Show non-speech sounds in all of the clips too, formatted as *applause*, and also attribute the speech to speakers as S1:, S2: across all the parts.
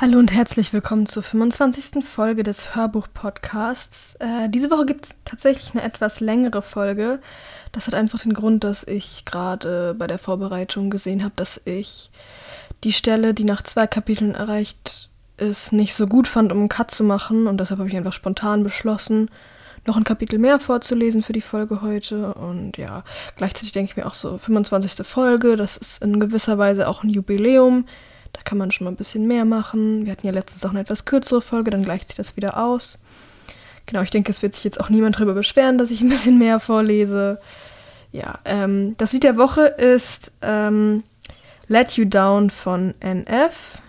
S1: Hallo und herzlich willkommen zur 25. Folge des Hörbuch-Podcasts. Äh, diese Woche gibt es tatsächlich eine etwas längere Folge. Das hat einfach den Grund, dass ich gerade bei der Vorbereitung gesehen habe, dass ich die Stelle, die nach zwei Kapiteln erreicht ist, nicht so gut fand, um einen Cut zu machen. Und deshalb habe ich einfach spontan beschlossen, noch ein Kapitel mehr vorzulesen für die Folge heute. Und ja, gleichzeitig denke ich mir auch so, 25. Folge, das ist in gewisser Weise auch ein Jubiläum. Da kann man schon mal ein bisschen mehr machen. Wir hatten ja letztens auch eine etwas kürzere Folge, dann gleicht sich das wieder aus. Genau, ich denke, es wird sich jetzt auch niemand darüber beschweren, dass ich ein bisschen mehr vorlese. Ja, ähm, das Lied der Woche ist ähm, Let You Down von NF.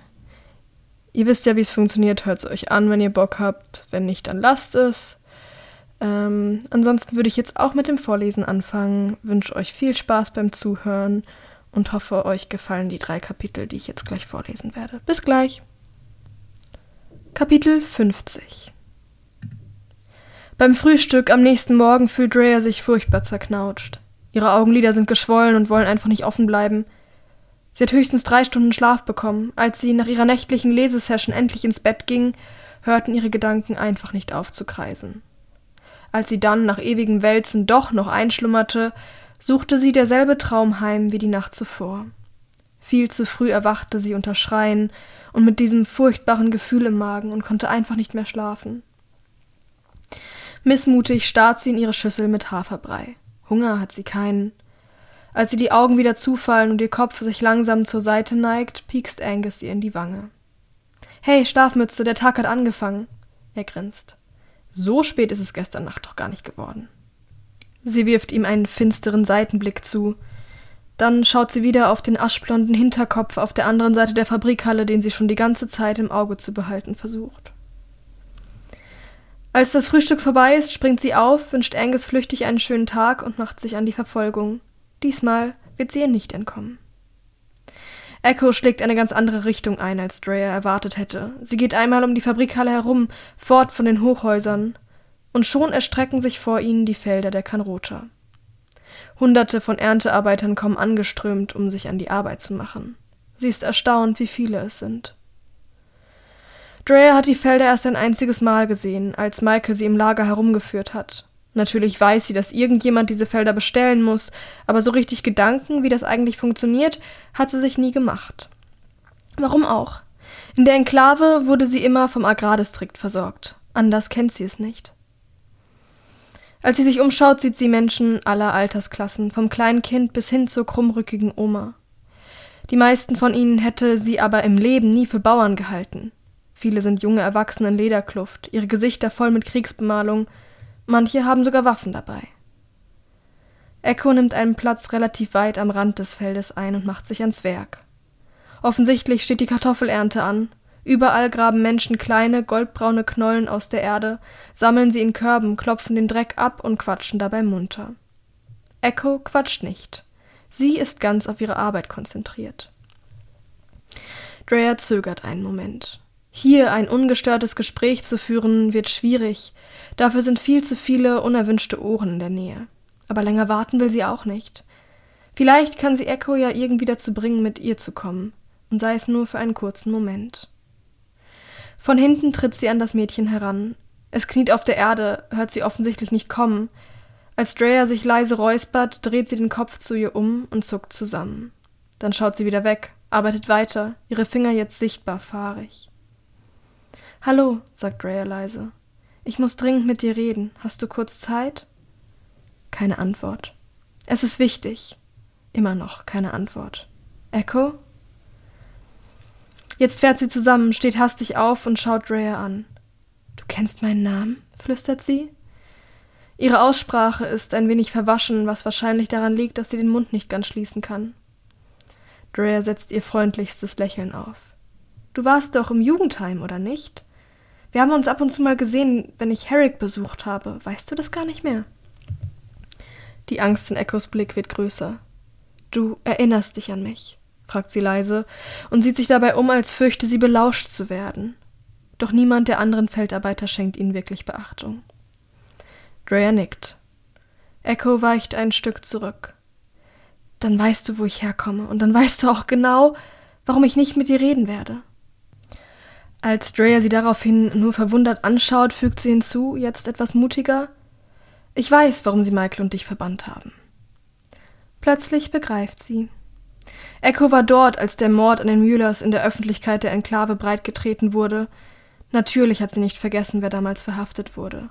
S1: Ihr wisst ja, wie es funktioniert. Hört es euch an, wenn ihr Bock habt. Wenn nicht, dann lasst es. Ähm, ansonsten würde ich jetzt auch mit dem Vorlesen anfangen. Wünsche euch viel Spaß beim Zuhören und hoffe, euch gefallen die drei Kapitel, die ich jetzt gleich vorlesen werde. Bis gleich. Kapitel 50 Beim Frühstück am nächsten Morgen fühlt Drea sich furchtbar zerknautscht. Ihre Augenlider sind geschwollen und wollen einfach nicht offen bleiben. Sie hat höchstens drei Stunden Schlaf bekommen. Als sie nach ihrer nächtlichen Lesesession endlich ins Bett ging, hörten ihre Gedanken einfach nicht auf zu kreisen. Als sie dann nach ewigem Wälzen doch noch einschlummerte, suchte sie derselbe Traum heim wie die Nacht zuvor. Viel zu früh erwachte sie unter Schreien und mit diesem furchtbaren Gefühl im Magen und konnte einfach nicht mehr schlafen. Missmutig starrt sie in ihre Schüssel mit Haferbrei. Hunger hat sie keinen. Als sie die Augen wieder zufallen und ihr Kopf sich langsam zur Seite neigt, piekst Angus ihr in die Wange. Hey, Schlafmütze, der Tag hat angefangen. Er grinst. So spät ist es gestern Nacht doch gar nicht geworden. Sie wirft ihm einen finsteren Seitenblick zu. Dann schaut sie wieder auf den aschblonden Hinterkopf auf der anderen Seite der Fabrikhalle, den sie schon die ganze Zeit im Auge zu behalten versucht. Als das Frühstück vorbei ist, springt sie auf, wünscht Angus flüchtig einen schönen Tag und macht sich an die Verfolgung. Diesmal wird sie ihr nicht entkommen. Echo schlägt eine ganz andere Richtung ein, als Drea erwartet hätte. Sie geht einmal um die Fabrikhalle herum, fort von den Hochhäusern und schon erstrecken sich vor ihnen die Felder der Kanrota. Hunderte von Erntearbeitern kommen angeströmt, um sich an die Arbeit zu machen. Sie ist erstaunt, wie viele es sind. Drea hat die Felder erst ein einziges Mal gesehen, als Michael sie im Lager herumgeführt hat. Natürlich weiß sie, dass irgendjemand diese Felder bestellen muss, aber so richtig Gedanken, wie das eigentlich funktioniert, hat sie sich nie gemacht. Warum auch? In der Enklave wurde sie immer vom Agrardistrikt versorgt. Anders kennt sie es nicht. Als sie sich umschaut, sieht sie Menschen aller Altersklassen, vom kleinen Kind bis hin zur krummrückigen Oma. Die meisten von ihnen hätte sie aber im Leben nie für Bauern gehalten. Viele sind junge Erwachsene in Lederkluft, ihre Gesichter voll mit Kriegsbemalung, manche haben sogar Waffen dabei. Echo nimmt einen Platz relativ weit am Rand des Feldes ein und macht sich ans Werk. Offensichtlich steht die Kartoffelernte an, Überall graben Menschen kleine, goldbraune Knollen aus der Erde, sammeln sie in Körben, klopfen den Dreck ab und quatschen dabei munter. Echo quatscht nicht. Sie ist ganz auf ihre Arbeit konzentriert. Drea zögert einen Moment. Hier ein ungestörtes Gespräch zu führen, wird schwierig. Dafür sind viel zu viele unerwünschte Ohren in der Nähe. Aber länger warten will sie auch nicht. Vielleicht kann sie Echo ja irgendwie dazu bringen, mit ihr zu kommen, und sei es nur für einen kurzen Moment. Von hinten tritt sie an das Mädchen heran. Es kniet auf der Erde, hört sie offensichtlich nicht kommen. Als Drea sich leise räuspert, dreht sie den Kopf zu ihr um und zuckt zusammen. Dann schaut sie wieder weg, arbeitet weiter, ihre Finger jetzt sichtbar fahrig. Hallo, sagt Drea leise. Ich muss dringend mit dir reden. Hast du kurz Zeit? Keine Antwort. Es ist wichtig. Immer noch keine Antwort. Echo? Jetzt fährt sie zusammen, steht hastig auf und schaut Drea an. Du kennst meinen Namen? flüstert sie. Ihre Aussprache ist ein wenig verwaschen, was wahrscheinlich daran liegt, dass sie den Mund nicht ganz schließen kann. Drea setzt ihr freundlichstes Lächeln auf. Du warst doch im Jugendheim, oder nicht? Wir haben uns ab und zu mal gesehen, wenn ich Herrick besucht habe. Weißt du das gar nicht mehr? Die Angst in Echos Blick wird größer. Du erinnerst dich an mich fragt sie leise und sieht sich dabei um, als fürchte sie belauscht zu werden. Doch niemand der anderen Feldarbeiter schenkt ihnen wirklich Beachtung. Drea nickt. Echo weicht ein Stück zurück. Dann weißt du, wo ich herkomme, und dann weißt du auch genau, warum ich nicht mit dir reden werde. Als Drea sie daraufhin nur verwundert anschaut, fügt sie hinzu, jetzt etwas mutiger. Ich weiß, warum sie Michael und dich verbannt haben. Plötzlich begreift sie. Echo war dort, als der Mord an den Mühlers in der Öffentlichkeit der Enklave breitgetreten wurde. Natürlich hat sie nicht vergessen, wer damals verhaftet wurde.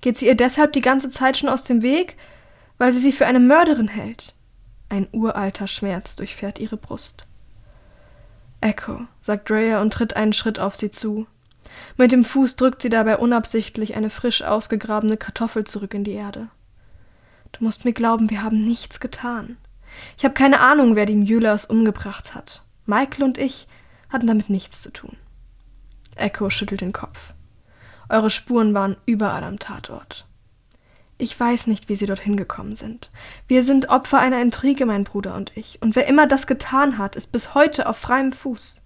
S1: Geht sie ihr deshalb die ganze Zeit schon aus dem Weg? Weil sie sie für eine Mörderin hält? Ein uralter Schmerz durchfährt ihre Brust. Echo, sagt Drea und tritt einen Schritt auf sie zu. Mit dem Fuß drückt sie dabei unabsichtlich eine frisch ausgegrabene Kartoffel zurück in die Erde. Du musst mir glauben, wir haben nichts getan. Ich habe keine Ahnung, wer die Müllers umgebracht hat. Michael und ich hatten damit nichts zu tun. Echo schüttelt den Kopf. Eure Spuren waren überall am Tatort. Ich weiß nicht, wie sie dorthin gekommen sind. Wir sind Opfer einer Intrige, mein Bruder und ich, und wer immer das getan hat, ist bis heute auf freiem Fuß.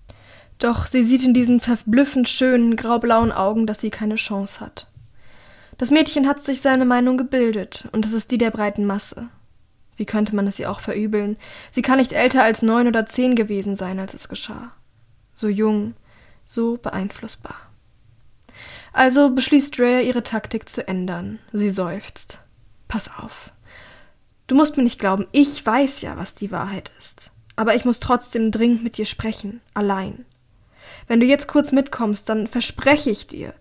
S1: Doch sie sieht in diesen verblüffend schönen, graublauen Augen, dass sie keine Chance hat. Das Mädchen hat sich seine Meinung gebildet, und das ist die der breiten Masse. Wie könnte man es ihr auch verübeln? Sie kann nicht älter als neun oder zehn gewesen sein, als es geschah. So jung, so beeinflussbar. Also beschließt Drea, ihre Taktik zu ändern. Sie seufzt. Pass auf. Du musst mir nicht glauben, ich weiß ja, was die Wahrheit ist. Aber ich muss trotzdem dringend mit dir sprechen, allein. Wenn du jetzt kurz mitkommst, dann verspreche ich dir,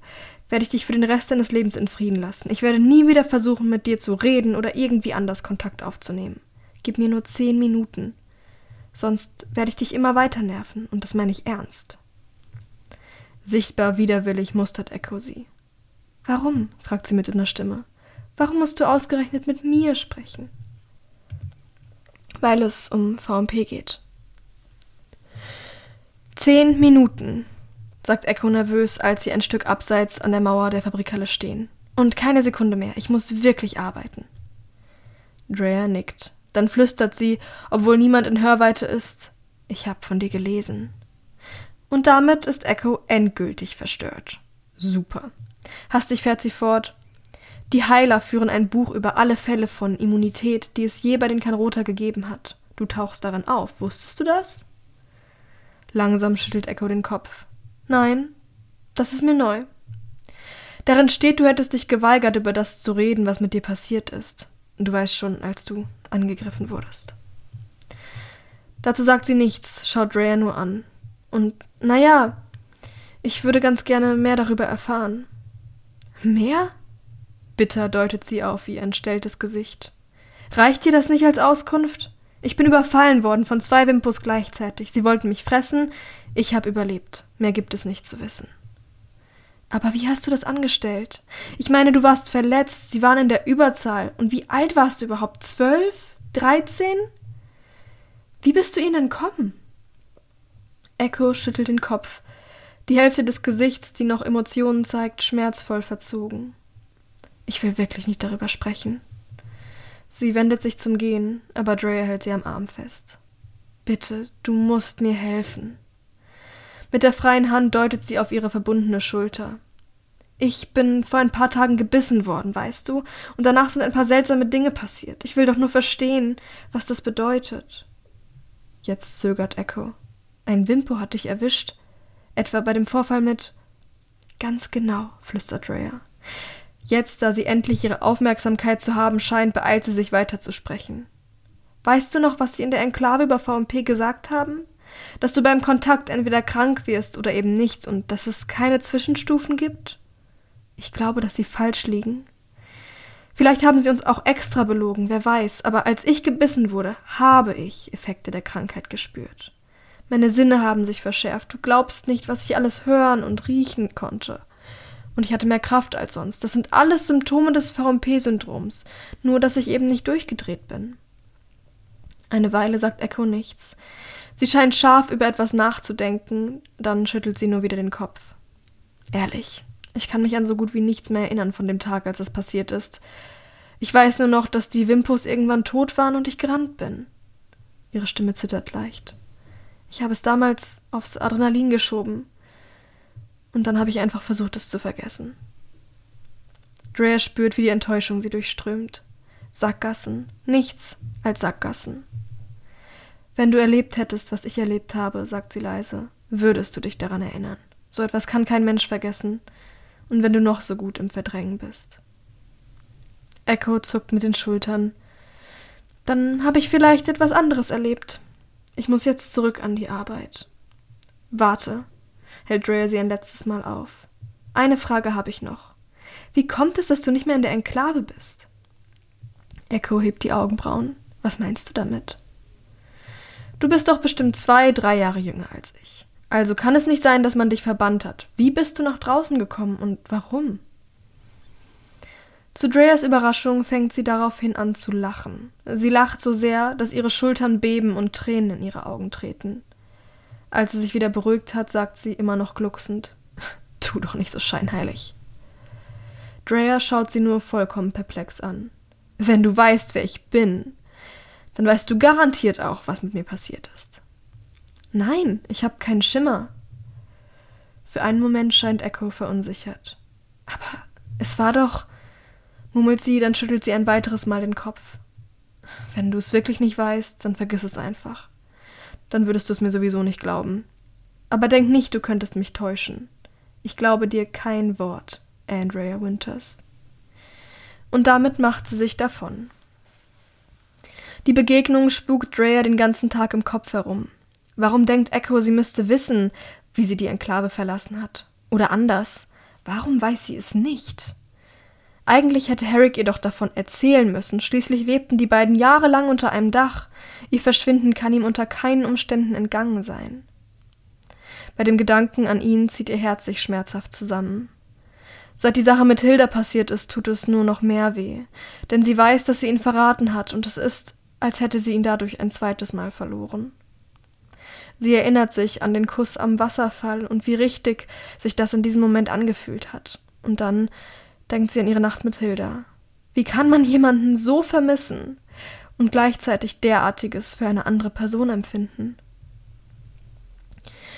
S1: werde ich dich für den Rest deines Lebens in Frieden lassen. Ich werde nie wieder versuchen, mit dir zu reden oder irgendwie anders Kontakt aufzunehmen. Gib mir nur zehn Minuten. Sonst werde ich dich immer weiter nerven, und das meine ich ernst. Sichtbar widerwillig mustert Echo sie. Warum? fragt sie mit in Stimme. Warum musst du ausgerechnet mit mir sprechen? Weil es um VMP geht. Zehn Minuten, sagt Echo nervös, als sie ein Stück abseits an der Mauer der Fabrikhalle stehen. Und keine Sekunde mehr. Ich muss wirklich arbeiten. Drea nickt. Dann flüstert sie, obwohl niemand in Hörweite ist. Ich hab von dir gelesen. Und damit ist Echo endgültig verstört. Super. Hastig fährt sie fort. Die Heiler führen ein Buch über alle Fälle von Immunität, die es je bei den Kanrota gegeben hat. Du tauchst darin auf. Wusstest du das? Langsam schüttelt Echo den Kopf. Nein, das ist mir neu. Darin steht, du hättest dich geweigert, über das zu reden, was mit dir passiert ist. Du weißt schon, als du angegriffen wurdest. Dazu sagt sie nichts, schaut Rhea nur an. Und naja, ich würde ganz gerne mehr darüber erfahren. Mehr? Bitter deutet sie auf ihr entstelltes Gesicht. Reicht dir das nicht als Auskunft? Ich bin überfallen worden von zwei Wimpus gleichzeitig. Sie wollten mich fressen, ich habe überlebt. Mehr gibt es nicht zu wissen. Aber wie hast du das angestellt? Ich meine, du warst verletzt, sie waren in der Überzahl. Und wie alt warst du überhaupt? Zwölf? Dreizehn? Wie bist du ihnen entkommen? Echo schüttelt den Kopf. Die Hälfte des Gesichts, die noch Emotionen zeigt, schmerzvoll verzogen. Ich will wirklich nicht darüber sprechen. Sie wendet sich zum Gehen, aber Drea hält sie am Arm fest. Bitte, du musst mir helfen. Mit der freien Hand deutet sie auf ihre verbundene Schulter. Ich bin vor ein paar Tagen gebissen worden, weißt du, und danach sind ein paar seltsame Dinge passiert. Ich will doch nur verstehen, was das bedeutet. Jetzt zögert Echo. Ein Wimpo hat dich erwischt. Etwa bei dem Vorfall mit. Ganz genau, flüstert Rhea. Jetzt, da sie endlich ihre Aufmerksamkeit zu haben scheint, beeilt sie sich weiterzusprechen. Weißt du noch, was sie in der Enklave über VMP gesagt haben? Dass du beim Kontakt entweder krank wirst oder eben nicht und dass es keine Zwischenstufen gibt? Ich glaube, dass sie falsch liegen. Vielleicht haben sie uns auch extra belogen, wer weiß, aber als ich gebissen wurde, habe ich Effekte der Krankheit gespürt. Meine Sinne haben sich verschärft. Du glaubst nicht, was ich alles hören und riechen konnte und ich hatte mehr Kraft als sonst. Das sind alles Symptome des VMP-Syndroms, nur dass ich eben nicht durchgedreht bin. Eine Weile sagt Echo nichts. Sie scheint scharf über etwas nachzudenken, dann schüttelt sie nur wieder den Kopf. Ehrlich, ich kann mich an so gut wie nichts mehr erinnern von dem Tag, als es passiert ist. Ich weiß nur noch, dass die Wimpus irgendwann tot waren und ich gerannt bin. Ihre Stimme zittert leicht. Ich habe es damals aufs Adrenalin geschoben. Und dann habe ich einfach versucht, es zu vergessen. Drea spürt, wie die Enttäuschung sie durchströmt. Sackgassen, nichts als Sackgassen. Wenn du erlebt hättest, was ich erlebt habe, sagt sie leise, würdest du dich daran erinnern. So etwas kann kein Mensch vergessen. Und wenn du noch so gut im Verdrängen bist. Echo zuckt mit den Schultern. Dann habe ich vielleicht etwas anderes erlebt. Ich muss jetzt zurück an die Arbeit. Warte, hält Drea sie ein letztes Mal auf. Eine Frage habe ich noch. Wie kommt es, dass du nicht mehr in der Enklave bist? Echo hebt die Augenbrauen. Was meinst du damit? Du bist doch bestimmt zwei, drei Jahre jünger als ich. Also kann es nicht sein, dass man dich verbannt hat. Wie bist du nach draußen gekommen und warum? Zu Dreas Überraschung fängt sie daraufhin an zu lachen. Sie lacht so sehr, dass ihre Schultern beben und Tränen in ihre Augen treten. Als sie sich wieder beruhigt hat, sagt sie immer noch glucksend: *laughs* Tu doch nicht so scheinheilig. Drea schaut sie nur vollkommen perplex an. Wenn du weißt, wer ich bin, dann weißt du garantiert auch, was mit mir passiert ist. Nein, ich habe keinen Schimmer. Für einen Moment scheint Echo verunsichert. Aber es war doch, murmelt sie, dann schüttelt sie ein weiteres Mal den Kopf. Wenn du es wirklich nicht weißt, dann vergiss es einfach. Dann würdest du es mir sowieso nicht glauben. Aber denk nicht, du könntest mich täuschen. Ich glaube dir kein Wort, Andrea Winters. Und damit macht sie sich davon. Die Begegnung spukt Drea den ganzen Tag im Kopf herum. Warum denkt Echo, sie müsste wissen, wie sie die Enklave verlassen hat? Oder anders, warum weiß sie es nicht? Eigentlich hätte Herrick ihr doch davon erzählen müssen, schließlich lebten die beiden jahrelang unter einem Dach, ihr Verschwinden kann ihm unter keinen Umständen entgangen sein. Bei dem Gedanken an ihn zieht ihr Herz sich schmerzhaft zusammen. Seit die Sache mit Hilda passiert ist, tut es nur noch mehr weh, denn sie weiß, dass sie ihn verraten hat, und es ist, als hätte sie ihn dadurch ein zweites Mal verloren. Sie erinnert sich an den Kuss am Wasserfall und wie richtig sich das in diesem Moment angefühlt hat. Und dann denkt sie an ihre Nacht mit Hilda. Wie kann man jemanden so vermissen und gleichzeitig derartiges für eine andere Person empfinden?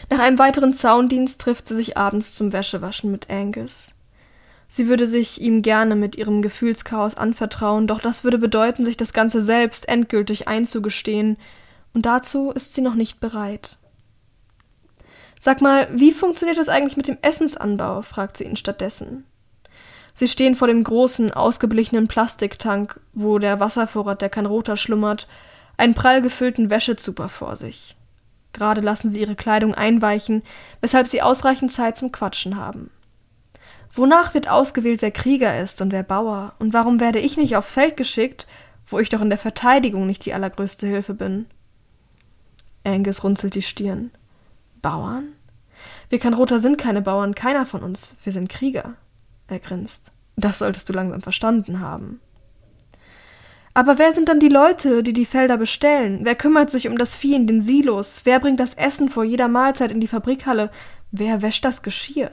S1: Nach einem weiteren Zaundienst trifft sie sich abends zum Wäschewaschen mit Angus. Sie würde sich ihm gerne mit ihrem Gefühlschaos anvertrauen, doch das würde bedeuten, sich das Ganze selbst endgültig einzugestehen, und dazu ist sie noch nicht bereit. Sag mal, wie funktioniert das eigentlich mit dem Essensanbau? fragt sie ihn stattdessen. Sie stehen vor dem großen, ausgeblichenen Plastiktank, wo der Wasservorrat der Kanrota schlummert, einen prall gefüllten Wäschezuber vor sich. Gerade lassen sie ihre Kleidung einweichen, weshalb sie ausreichend Zeit zum Quatschen haben. Wonach wird ausgewählt, wer Krieger ist und wer Bauer? Und warum werde ich nicht aufs Feld geschickt, wo ich doch in der Verteidigung nicht die allergrößte Hilfe bin? Angus runzelt die Stirn. Bauern? Wir Kanroter sind keine Bauern, keiner von uns. Wir sind Krieger. Er grinst. Das solltest du langsam verstanden haben. Aber wer sind dann die Leute, die die Felder bestellen? Wer kümmert sich um das Vieh in den Silos? Wer bringt das Essen vor jeder Mahlzeit in die Fabrikhalle? Wer wäscht das Geschirr?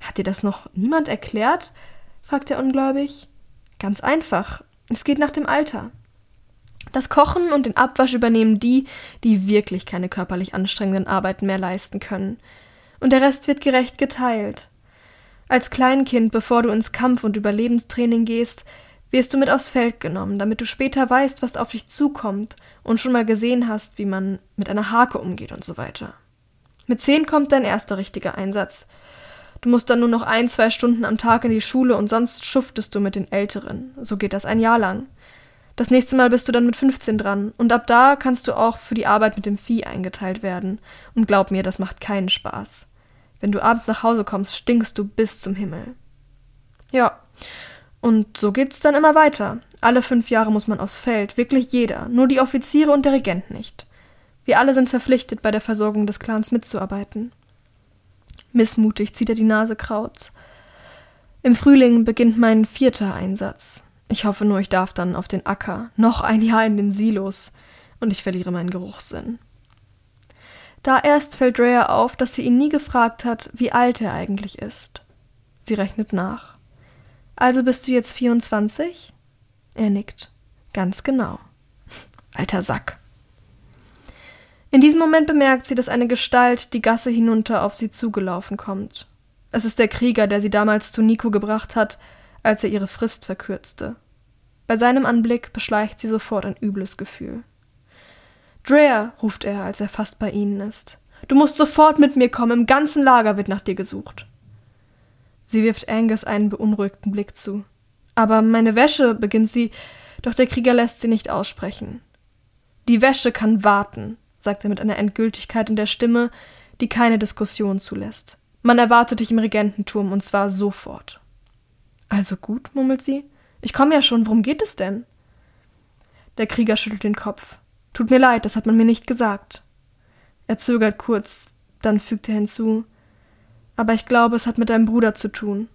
S1: Hat dir das noch niemand erklärt? fragt er ungläubig. Ganz einfach. Es geht nach dem Alter. Das Kochen und den Abwasch übernehmen die, die wirklich keine körperlich anstrengenden Arbeiten mehr leisten können. Und der Rest wird gerecht geteilt. Als Kleinkind, bevor du ins Kampf- und Überlebenstraining gehst, wirst du mit aufs Feld genommen, damit du später weißt, was auf dich zukommt und schon mal gesehen hast, wie man mit einer Hake umgeht und so weiter. Mit zehn kommt dein erster richtiger Einsatz. Du musst dann nur noch ein, zwei Stunden am Tag in die Schule und sonst schuftest du mit den Älteren. So geht das ein Jahr lang. Das nächste Mal bist du dann mit 15 dran und ab da kannst du auch für die Arbeit mit dem Vieh eingeteilt werden. Und glaub mir, das macht keinen Spaß. Wenn du abends nach Hause kommst, stinkst du bis zum Himmel. Ja, und so geht's dann immer weiter. Alle fünf Jahre muss man aufs Feld, wirklich jeder, nur die Offiziere und der Regent nicht. Wir alle sind verpflichtet, bei der Versorgung des Clans mitzuarbeiten. Missmutig zieht er die Nase krauz. Im Frühling beginnt mein vierter Einsatz. Ich hoffe nur, ich darf dann auf den Acker, noch ein Jahr in den Silos, und ich verliere meinen Geruchssinn. Da erst fällt Rhea auf, dass sie ihn nie gefragt hat, wie alt er eigentlich ist. Sie rechnet nach. Also bist du jetzt 24? Er nickt. Ganz genau. *laughs* Alter Sack. In diesem Moment bemerkt sie, dass eine Gestalt die Gasse hinunter auf sie zugelaufen kommt. Es ist der Krieger, der sie damals zu Nico gebracht hat, als er ihre Frist verkürzte. Bei seinem Anblick beschleicht sie sofort ein übles Gefühl. Drea, ruft er, als er fast bei ihnen ist. Du musst sofort mit mir kommen. Im ganzen Lager wird nach dir gesucht. Sie wirft Angus einen beunruhigten Blick zu. Aber meine Wäsche, beginnt sie, doch der Krieger lässt sie nicht aussprechen. Die Wäsche kann warten, sagt er mit einer Endgültigkeit in der Stimme, die keine Diskussion zulässt. Man erwartet dich im Regententurm und zwar sofort. Also gut, murmelt sie. Ich komme ja schon, worum geht es denn? Der Krieger schüttelt den Kopf. Tut mir leid, das hat man mir nicht gesagt. Er zögert kurz, dann fügt er hinzu. Aber ich glaube, es hat mit deinem Bruder zu tun.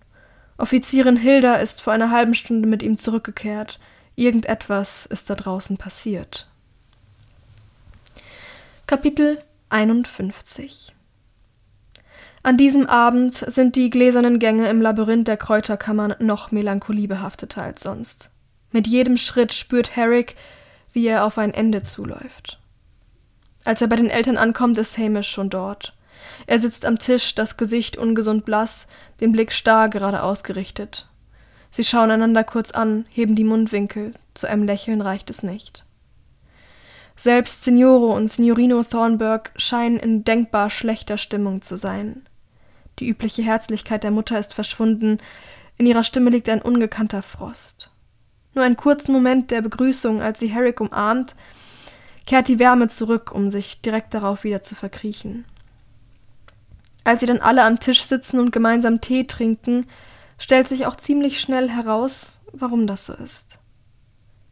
S1: Offizierin Hilda ist vor einer halben Stunde mit ihm zurückgekehrt. Irgendetwas ist da draußen passiert. Kapitel 51 An diesem Abend sind die gläsernen Gänge im Labyrinth der Kräuterkammern noch melancholiebehaftete als sonst. Mit jedem Schritt spürt Herrick, wie er auf ein Ende zuläuft. Als er bei den Eltern ankommt, ist Hamish schon dort. Er sitzt am Tisch, das Gesicht ungesund blass, den Blick starr gerade ausgerichtet. Sie schauen einander kurz an, heben die Mundwinkel, zu einem Lächeln reicht es nicht. Selbst Signore und Signorino Thornburg scheinen in denkbar schlechter Stimmung zu sein. Die übliche Herzlichkeit der Mutter ist verschwunden, in ihrer Stimme liegt ein ungekannter Frost. Nur einen kurzen Moment der Begrüßung, als sie Herrick umarmt, kehrt die Wärme zurück, um sich direkt darauf wieder zu verkriechen. Als sie dann alle am Tisch sitzen und gemeinsam Tee trinken, stellt sich auch ziemlich schnell heraus, warum das so ist.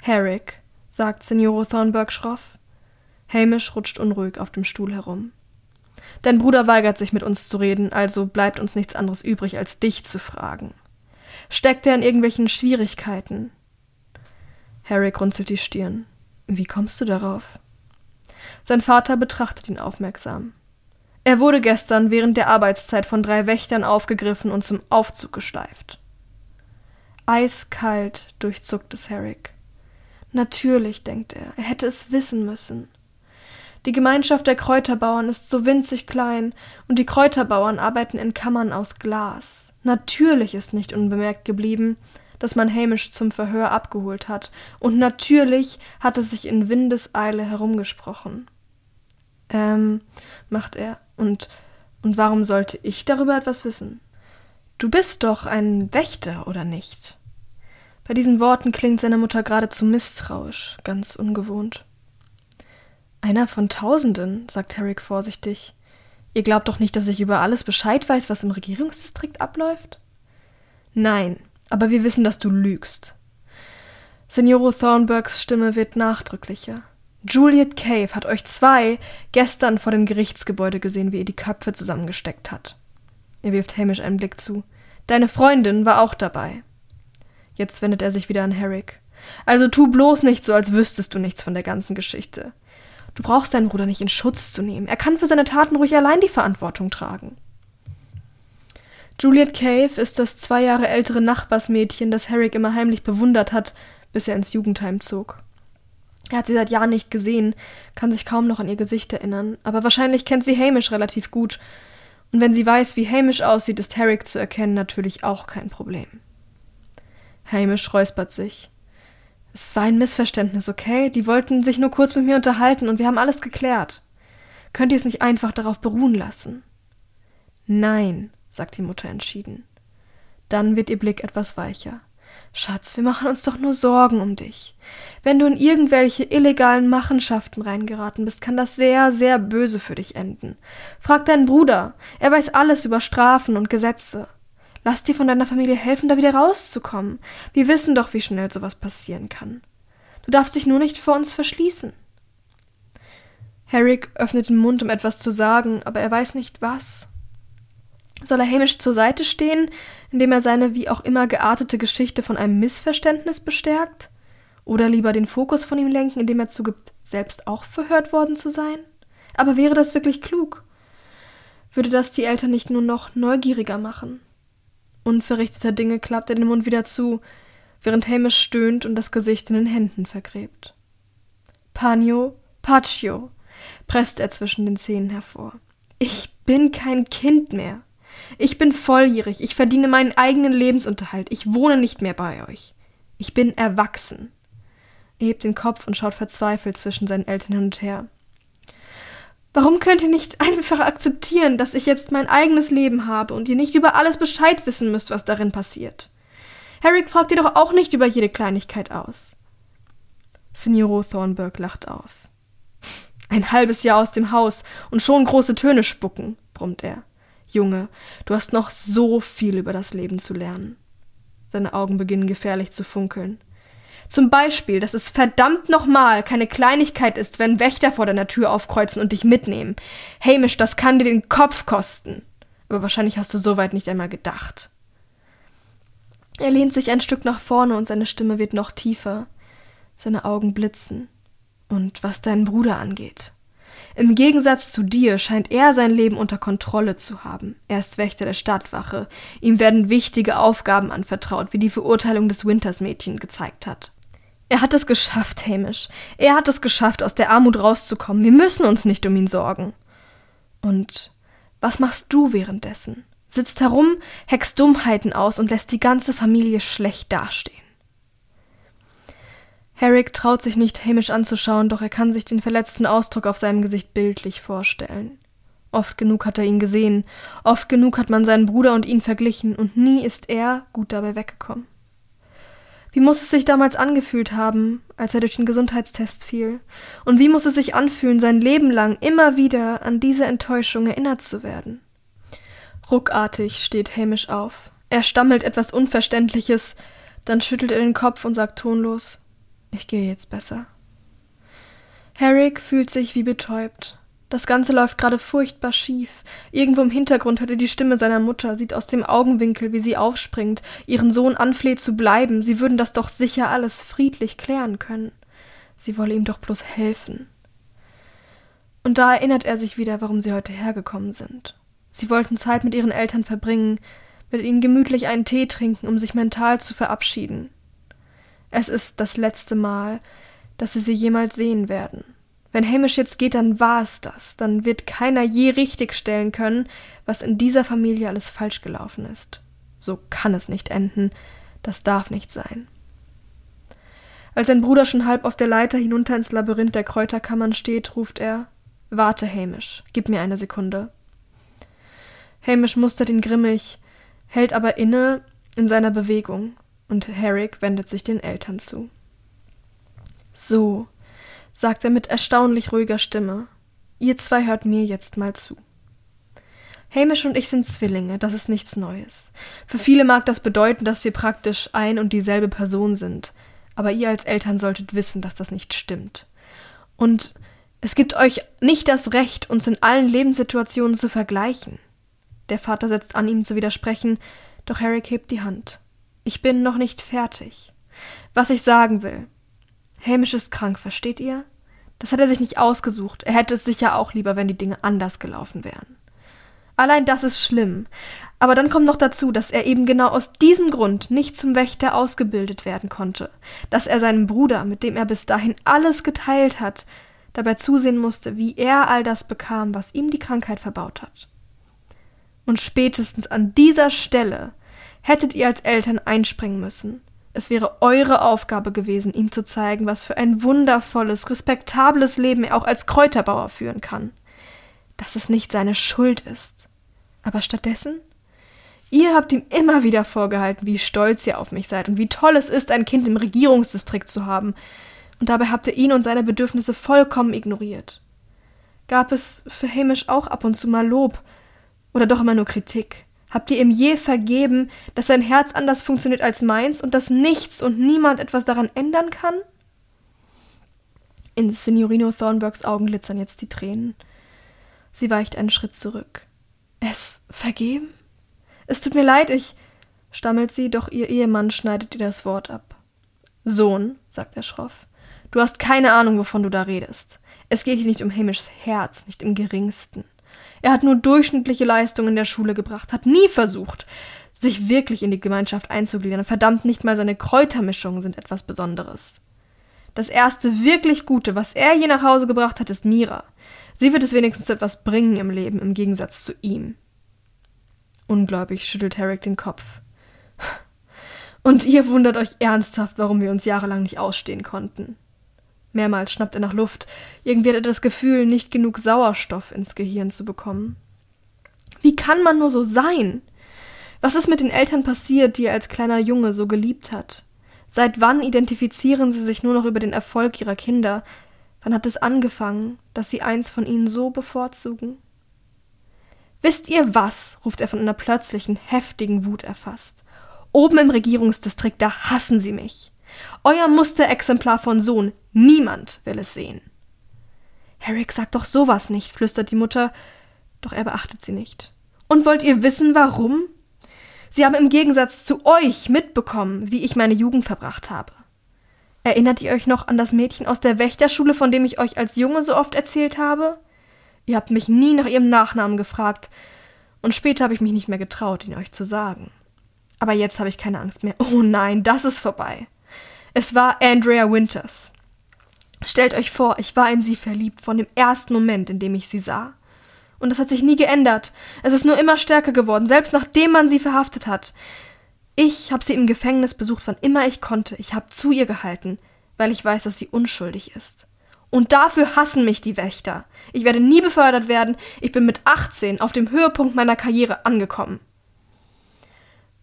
S1: Herrick, sagt Signore Thornburg schroff. Hamish rutscht unruhig auf dem Stuhl herum. Dein Bruder weigert sich mit uns zu reden, also bleibt uns nichts anderes übrig, als dich zu fragen. Steckt er in irgendwelchen Schwierigkeiten? Herrick runzelt die Stirn. Wie kommst du darauf? Sein Vater betrachtet ihn aufmerksam. Er wurde gestern während der Arbeitszeit von drei Wächtern aufgegriffen und zum Aufzug geschleift. Eiskalt durchzuckt es Herrick. Natürlich, denkt er, er hätte es wissen müssen. Die Gemeinschaft der Kräuterbauern ist so winzig klein, und die Kräuterbauern arbeiten in Kammern aus Glas. Natürlich ist nicht unbemerkt geblieben, dass man Hamish zum Verhör abgeholt hat, und natürlich hat es sich in Windeseile herumgesprochen. Ähm, macht er. Und, und warum sollte ich darüber etwas wissen? Du bist doch ein Wächter, oder nicht? Bei diesen Worten klingt seine Mutter geradezu misstrauisch, ganz ungewohnt. Einer von Tausenden, sagt Herrick vorsichtig. Ihr glaubt doch nicht, dass ich über alles Bescheid weiß, was im Regierungsdistrikt abläuft? Nein, aber wir wissen, dass du lügst. Signoro Thornburgs Stimme wird nachdrücklicher. Juliet Cave hat euch zwei gestern vor dem Gerichtsgebäude gesehen, wie ihr die Köpfe zusammengesteckt hat. Er wirft Hamish einen Blick zu. Deine Freundin war auch dabei. Jetzt wendet er sich wieder an Herrick. Also tu bloß nicht so, als wüsstest du nichts von der ganzen Geschichte. Du brauchst deinen Bruder nicht in Schutz zu nehmen. Er kann für seine Taten ruhig allein die Verantwortung tragen. Juliet Cave ist das zwei Jahre ältere Nachbarsmädchen, das Herrick immer heimlich bewundert hat, bis er ins Jugendheim zog. Er hat sie seit Jahren nicht gesehen, kann sich kaum noch an ihr Gesicht erinnern, aber wahrscheinlich kennt sie Hamish relativ gut. Und wenn sie weiß, wie Hamish aussieht, ist Herrick zu erkennen natürlich auch kein Problem. Hamish räuspert sich. Es war ein Missverständnis, okay? Die wollten sich nur kurz mit mir unterhalten und wir haben alles geklärt. Könnt ihr es nicht einfach darauf beruhen lassen? Nein, sagt die Mutter entschieden. Dann wird ihr Blick etwas weicher. Schatz, wir machen uns doch nur Sorgen um dich. Wenn du in irgendwelche illegalen Machenschaften reingeraten bist, kann das sehr, sehr böse für dich enden. Frag deinen Bruder. Er weiß alles über Strafen und Gesetze. Lass dir von deiner Familie helfen, da wieder rauszukommen. Wir wissen doch, wie schnell sowas passieren kann. Du darfst dich nur nicht vor uns verschließen. Herrick öffnet den Mund, um etwas zu sagen, aber er weiß nicht was. Soll er Hamish zur Seite stehen, indem er seine wie auch immer geartete Geschichte von einem Missverständnis bestärkt? Oder lieber den Fokus von ihm lenken, indem er zugibt, selbst auch verhört worden zu sein? Aber wäre das wirklich klug? Würde das die Eltern nicht nur noch neugieriger machen? Unverrichteter Dinge klappt er den Mund wieder zu, während Hamish stöhnt und das Gesicht in den Händen vergräbt. Pagno, Paccio, presst er zwischen den Zähnen hervor. Ich bin kein Kind mehr. Ich bin volljährig, ich verdiene meinen eigenen Lebensunterhalt, ich wohne nicht mehr bei euch. Ich bin erwachsen. Er hebt den Kopf und schaut verzweifelt zwischen seinen Eltern hin und her. Warum könnt ihr nicht einfach akzeptieren, dass ich jetzt mein eigenes Leben habe und ihr nicht über alles Bescheid wissen müsst, was darin passiert? Harry fragt ihr doch auch nicht über jede Kleinigkeit aus. Signoro Thornburg lacht auf. Ein halbes Jahr aus dem Haus und schon große Töne spucken, brummt er. Junge, du hast noch so viel über das Leben zu lernen. Seine Augen beginnen gefährlich zu funkeln. Zum Beispiel, dass es verdammt nochmal keine Kleinigkeit ist, wenn Wächter vor deiner Tür aufkreuzen und dich mitnehmen. Hamish, das kann dir den Kopf kosten. Aber wahrscheinlich hast du soweit nicht einmal gedacht. Er lehnt sich ein Stück nach vorne und seine Stimme wird noch tiefer. Seine Augen blitzen. Und was deinen Bruder angeht. Im Gegensatz zu dir scheint er sein Leben unter Kontrolle zu haben. Er ist Wächter der Stadtwache. Ihm werden wichtige Aufgaben anvertraut, wie die Verurteilung des Winters-Mädchen gezeigt hat. Er hat es geschafft, Hamish. Er hat es geschafft, aus der Armut rauszukommen. Wir müssen uns nicht um ihn sorgen. Und was machst du währenddessen? Sitzt herum, hext Dummheiten aus und lässt die ganze Familie schlecht dastehen. Herrick traut sich nicht, Hamish anzuschauen, doch er kann sich den verletzten Ausdruck auf seinem Gesicht bildlich vorstellen. Oft genug hat er ihn gesehen, oft genug hat man seinen Bruder und ihn verglichen, und nie ist er gut dabei weggekommen. Wie muss es sich damals angefühlt haben, als er durch den Gesundheitstest fiel? Und wie muss es sich anfühlen, sein Leben lang immer wieder an diese Enttäuschung erinnert zu werden? Ruckartig steht Hamish auf. Er stammelt etwas Unverständliches, dann schüttelt er den Kopf und sagt tonlos ich gehe jetzt besser. Herrick fühlt sich wie betäubt. Das Ganze läuft gerade furchtbar schief. Irgendwo im Hintergrund hört er die Stimme seiner Mutter, sieht aus dem Augenwinkel, wie sie aufspringt, ihren Sohn anfleht zu bleiben. Sie würden das doch sicher alles friedlich klären können. Sie wolle ihm doch bloß helfen. Und da erinnert er sich wieder, warum sie heute hergekommen sind. Sie wollten Zeit mit ihren Eltern verbringen, mit ihnen gemütlich einen Tee trinken, um sich mental zu verabschieden. Es ist das letzte Mal, dass sie sie jemals sehen werden. Wenn Hamish jetzt geht, dann war es das. Dann wird keiner je richtigstellen können, was in dieser Familie alles falsch gelaufen ist. So kann es nicht enden. Das darf nicht sein. Als sein Bruder schon halb auf der Leiter hinunter ins Labyrinth der Kräuterkammern steht, ruft er Warte, Hamish, gib mir eine Sekunde. Hamish mustert ihn grimmig, hält aber inne in seiner Bewegung und Herrick wendet sich den Eltern zu. So, sagt er mit erstaunlich ruhiger Stimme, ihr zwei hört mir jetzt mal zu. Hamish und ich sind Zwillinge, das ist nichts Neues. Für viele mag das bedeuten, dass wir praktisch ein und dieselbe Person sind, aber ihr als Eltern solltet wissen, dass das nicht stimmt. Und es gibt euch nicht das Recht, uns in allen Lebenssituationen zu vergleichen. Der Vater setzt an, ihm zu widersprechen, doch Harry hebt die Hand. Ich bin noch nicht fertig. Was ich sagen will. Hamish ist krank, versteht ihr? Das hat er sich nicht ausgesucht. Er hätte es sicher auch lieber, wenn die Dinge anders gelaufen wären. Allein das ist schlimm. Aber dann kommt noch dazu, dass er eben genau aus diesem Grund nicht zum Wächter ausgebildet werden konnte. Dass er seinem Bruder, mit dem er bis dahin alles geteilt hat, dabei zusehen musste, wie er all das bekam, was ihm die Krankheit verbaut hat. Und spätestens an dieser Stelle hättet ihr als Eltern einspringen müssen. Es wäre eure Aufgabe gewesen, ihm zu zeigen, was für ein wundervolles, respektables Leben er auch als Kräuterbauer führen kann. Dass es nicht seine Schuld ist. Aber stattdessen? Ihr habt ihm immer wieder vorgehalten, wie stolz ihr auf mich seid und wie toll es ist, ein Kind im Regierungsdistrikt zu haben. Und dabei habt ihr ihn und seine Bedürfnisse vollkommen ignoriert. Gab es für Hamish auch ab und zu mal Lob oder doch immer nur Kritik? Habt ihr ihm je vergeben, dass sein Herz anders funktioniert als meins und dass nichts und niemand etwas daran ändern kann? In Signorino Thornburgs Augen glitzern jetzt die Tränen. Sie weicht einen Schritt zurück. Es vergeben? Es tut mir leid, ich, stammelt sie, doch ihr Ehemann schneidet ihr das Wort ab. Sohn, sagt er schroff, du hast keine Ahnung, wovon du da redest. Es geht hier nicht um Hamishs Herz, nicht im geringsten. Er hat nur durchschnittliche Leistungen in der Schule gebracht, hat nie versucht, sich wirklich in die Gemeinschaft einzugliedern. Verdammt, nicht mal seine Kräutermischungen sind etwas Besonderes. Das erste wirklich Gute, was er je nach Hause gebracht hat, ist Mira. Sie wird es wenigstens zu etwas bringen im Leben, im Gegensatz zu ihm. Ungläubig schüttelt Herrick den Kopf. Und ihr wundert euch ernsthaft, warum wir uns jahrelang nicht ausstehen konnten. Mehrmals schnappt er nach Luft. Irgendwie hat er das Gefühl, nicht genug Sauerstoff ins Gehirn zu bekommen. Wie kann man nur so sein? Was ist mit den Eltern passiert, die er als kleiner Junge so geliebt hat? Seit wann identifizieren sie sich nur noch über den Erfolg ihrer Kinder? Wann hat es angefangen, dass sie eins von ihnen so bevorzugen? Wisst ihr was? ruft er von einer plötzlichen, heftigen Wut erfasst. Oben im Regierungsdistrikt, da hassen sie mich. Euer Musterexemplar von Sohn, niemand will es sehen. Herrick sagt doch sowas nicht, flüstert die Mutter, doch er beachtet sie nicht. Und wollt ihr wissen, warum? Sie haben im Gegensatz zu euch mitbekommen, wie ich meine Jugend verbracht habe. Erinnert ihr euch noch an das Mädchen aus der Wächterschule, von dem ich euch als Junge so oft erzählt habe? Ihr habt mich nie nach ihrem Nachnamen gefragt, und später habe ich mich nicht mehr getraut, ihn euch zu sagen. Aber jetzt habe ich keine Angst mehr. Oh nein, das ist vorbei. Es war Andrea Winters. Stellt euch vor, ich war in sie verliebt von dem ersten Moment, in dem ich sie sah. Und das hat sich nie geändert. Es ist nur immer stärker geworden, selbst nachdem man sie verhaftet hat. Ich habe sie im Gefängnis besucht, wann immer ich konnte. Ich habe zu ihr gehalten, weil ich weiß, dass sie unschuldig ist. Und dafür hassen mich die Wächter. Ich werde nie befördert werden. Ich bin mit 18 auf dem Höhepunkt meiner Karriere angekommen.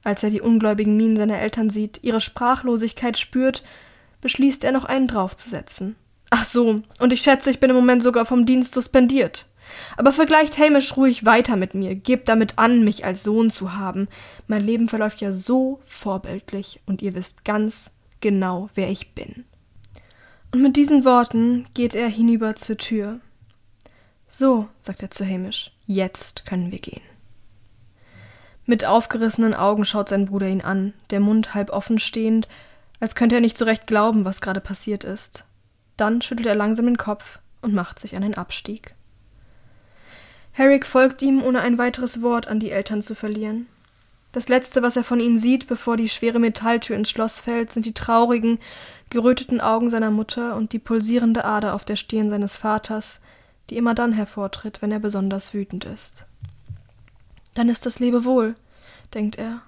S1: Als er die ungläubigen Mienen seiner Eltern sieht, ihre Sprachlosigkeit spürt, beschließt er noch einen draufzusetzen. Ach so, und ich schätze, ich bin im Moment sogar vom Dienst suspendiert. Aber vergleicht Hamish ruhig weiter mit mir, gebt damit an, mich als Sohn zu haben. Mein Leben verläuft ja so vorbildlich und ihr wisst ganz genau, wer ich bin. Und mit diesen Worten geht er hinüber zur Tür. So, sagt er zu Hamish, jetzt können wir gehen. Mit aufgerissenen Augen schaut sein Bruder ihn an, der Mund halb offen stehend, als könnte er nicht so recht glauben, was gerade passiert ist. Dann schüttelt er langsam den Kopf und macht sich an den Abstieg. Herrick folgt ihm, ohne ein weiteres Wort an die Eltern zu verlieren. Das Letzte, was er von ihnen sieht, bevor die schwere Metalltür ins Schloss fällt, sind die traurigen, geröteten Augen seiner Mutter und die pulsierende Ader auf der Stirn seines Vaters, die immer dann hervortritt, wenn er besonders wütend ist. Dann ist das Lebewohl, denkt er.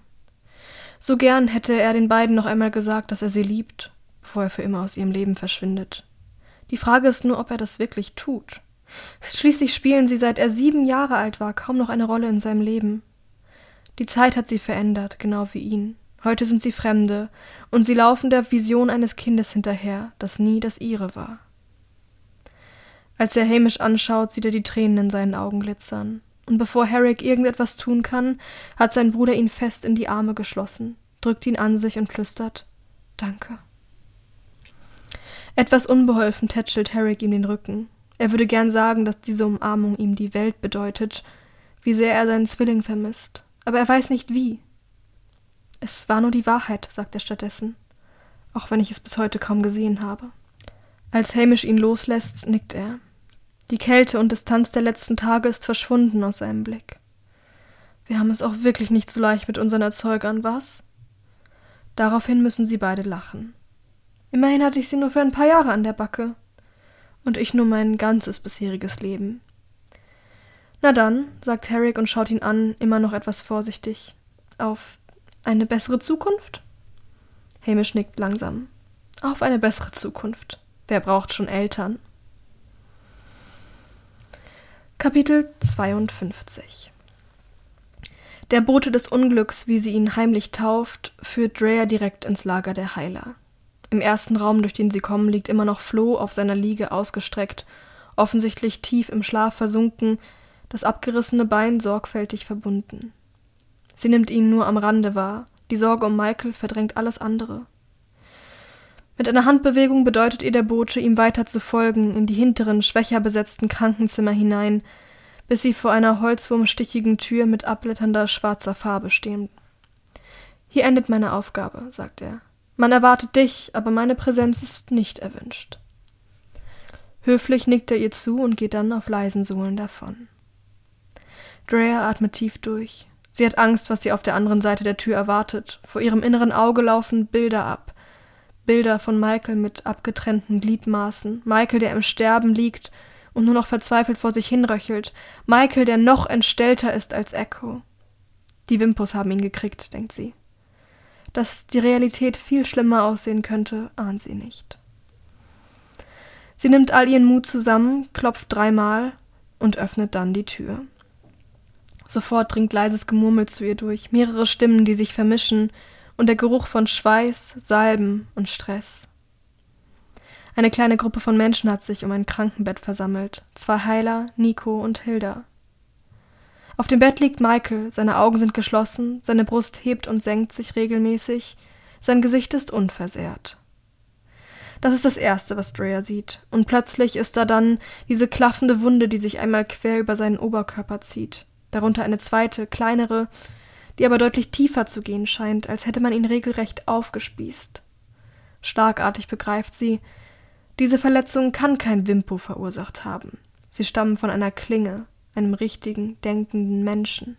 S1: So gern hätte er den beiden noch einmal gesagt, dass er sie liebt, bevor er für immer aus ihrem Leben verschwindet. Die Frage ist nur, ob er das wirklich tut. Schließlich spielen sie, seit er sieben Jahre alt war, kaum noch eine Rolle in seinem Leben. Die Zeit hat sie verändert, genau wie ihn. Heute sind sie Fremde, und sie laufen der Vision eines Kindes hinterher, das nie das ihre war. Als er Hamish anschaut, sieht er die Tränen in seinen Augen glitzern. Und bevor Herrick irgendetwas tun kann, hat sein Bruder ihn fest in die Arme geschlossen, drückt ihn an sich und flüstert Danke. Etwas unbeholfen tätschelt Herrick ihm den Rücken. Er würde gern sagen, dass diese Umarmung ihm die Welt bedeutet, wie sehr er seinen Zwilling vermisst, aber er weiß nicht wie. Es war nur die Wahrheit, sagt er stattdessen, auch wenn ich es bis heute kaum gesehen habe. Als Hamish ihn loslässt, nickt er. Die Kälte und Distanz der letzten Tage ist verschwunden aus seinem Blick. Wir haben es auch wirklich nicht so leicht mit unseren Erzeugern, was? Daraufhin müssen sie beide lachen. Immerhin hatte ich sie nur für ein paar Jahre an der Backe. Und ich nur mein ganzes bisheriges Leben. Na dann, sagt Herrick und schaut ihn an, immer noch etwas vorsichtig. Auf eine bessere Zukunft? Hamish nickt langsam. Auf eine bessere Zukunft. Wer braucht schon Eltern? Kapitel 52 Der Bote des Unglücks, wie sie ihn heimlich tauft, führt Drea direkt ins Lager der Heiler. Im ersten Raum, durch den sie kommen, liegt immer noch Flo auf seiner Liege ausgestreckt, offensichtlich tief im Schlaf versunken, das abgerissene Bein sorgfältig verbunden. Sie nimmt ihn nur am Rande wahr. Die Sorge um Michael verdrängt alles andere. Mit einer Handbewegung bedeutet ihr der Bote, ihm weiter zu folgen, in die hinteren, schwächer besetzten Krankenzimmer hinein, bis sie vor einer holzwurmstichigen Tür mit abblätternder schwarzer Farbe stehen. Hier endet meine Aufgabe, sagt er. Man erwartet dich, aber meine Präsenz ist nicht erwünscht. Höflich nickt er ihr zu und geht dann auf leisen Sohlen davon. Drea atmet tief durch. Sie hat Angst, was sie auf der anderen Seite der Tür erwartet. Vor ihrem inneren Auge laufen Bilder ab. Bilder von Michael mit abgetrennten Gliedmaßen. Michael, der im Sterben liegt und nur noch verzweifelt vor sich hinröchelt. Michael, der noch entstellter ist als Echo. Die Wimpus haben ihn gekriegt, denkt sie. Dass die Realität viel schlimmer aussehen könnte, ahnt sie nicht. Sie nimmt all ihren Mut zusammen, klopft dreimal und öffnet dann die Tür. Sofort dringt leises Gemurmel zu ihr durch, mehrere Stimmen, die sich vermischen, und der Geruch von Schweiß, Salben und Stress. Eine kleine Gruppe von Menschen hat sich um ein Krankenbett versammelt. Zwei Heiler, Nico und Hilda. Auf dem Bett liegt Michael, seine Augen sind geschlossen, seine Brust hebt und senkt sich regelmäßig, sein Gesicht ist unversehrt. Das ist das Erste, was Drea sieht, und plötzlich ist da dann diese klaffende Wunde, die sich einmal quer über seinen Oberkörper zieht, darunter eine zweite, kleinere, die aber deutlich tiefer zu gehen scheint, als hätte man ihn regelrecht aufgespießt. Schlagartig begreift sie, diese Verletzung kann kein Wimpo verursacht haben. Sie stammen von einer Klinge, einem richtigen, denkenden Menschen.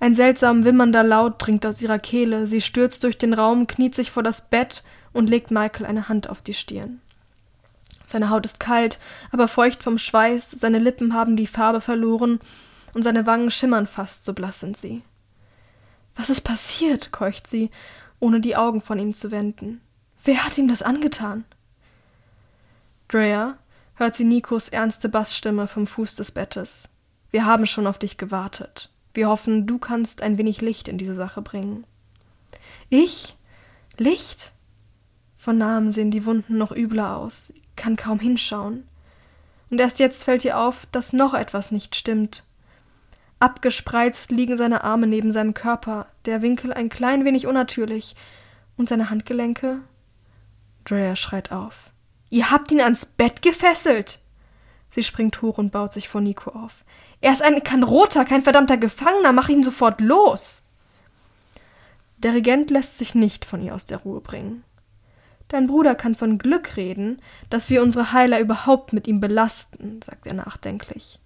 S1: Ein seltsam wimmernder Laut dringt aus ihrer Kehle, sie stürzt durch den Raum, kniet sich vor das Bett und legt Michael eine Hand auf die Stirn. Seine Haut ist kalt, aber feucht vom Schweiß, seine Lippen haben die Farbe verloren und seine Wangen schimmern fast, so blass sind sie. Was ist passiert? keucht sie, ohne die Augen von ihm zu wenden. Wer hat ihm das angetan? Drea hört sie Nikos ernste Bassstimme vom Fuß des Bettes. Wir haben schon auf dich gewartet. Wir hoffen, du kannst ein wenig Licht in diese Sache bringen. Ich? Licht? Von nahem sehen die Wunden noch übler aus, sie kann kaum hinschauen. Und erst jetzt fällt ihr auf, dass noch etwas nicht stimmt. Abgespreizt liegen seine Arme neben seinem Körper, der Winkel ein klein wenig unnatürlich, und seine Handgelenke Drea schreit auf. Ihr habt ihn ans Bett gefesselt! Sie springt hoch und baut sich vor Nico auf. Er ist ein Kanroter, kein verdammter Gefangener, mach ihn sofort los! Der Regent lässt sich nicht von ihr aus der Ruhe bringen. Dein Bruder kann von Glück reden, dass wir unsere Heiler überhaupt mit ihm belasten, sagt er nachdenklich.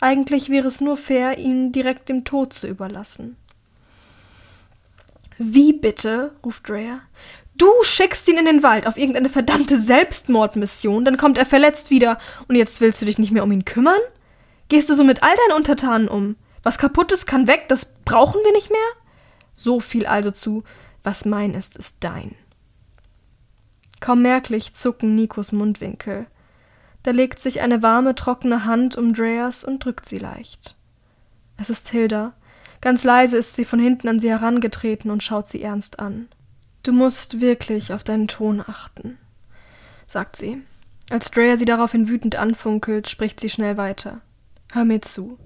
S1: Eigentlich wäre es nur fair, ihn direkt dem Tod zu überlassen. Wie bitte? ruft Drea. Du schickst ihn in den Wald auf irgendeine verdammte Selbstmordmission, dann kommt er verletzt wieder und jetzt willst du dich nicht mehr um ihn kümmern? Gehst du so mit all deinen Untertanen um? Was kaputt ist, kann weg, das brauchen wir nicht mehr? So viel also zu, was mein ist, ist dein. Kaum merklich zucken Nikos Mundwinkel. Da legt sich eine warme, trockene Hand um Dreas und drückt sie leicht. Es ist Hilda. Ganz leise ist sie von hinten an sie herangetreten und schaut sie ernst an. Du musst wirklich auf deinen Ton achten, sagt sie. Als Drea sie daraufhin wütend anfunkelt, spricht sie schnell weiter. Hör mir zu.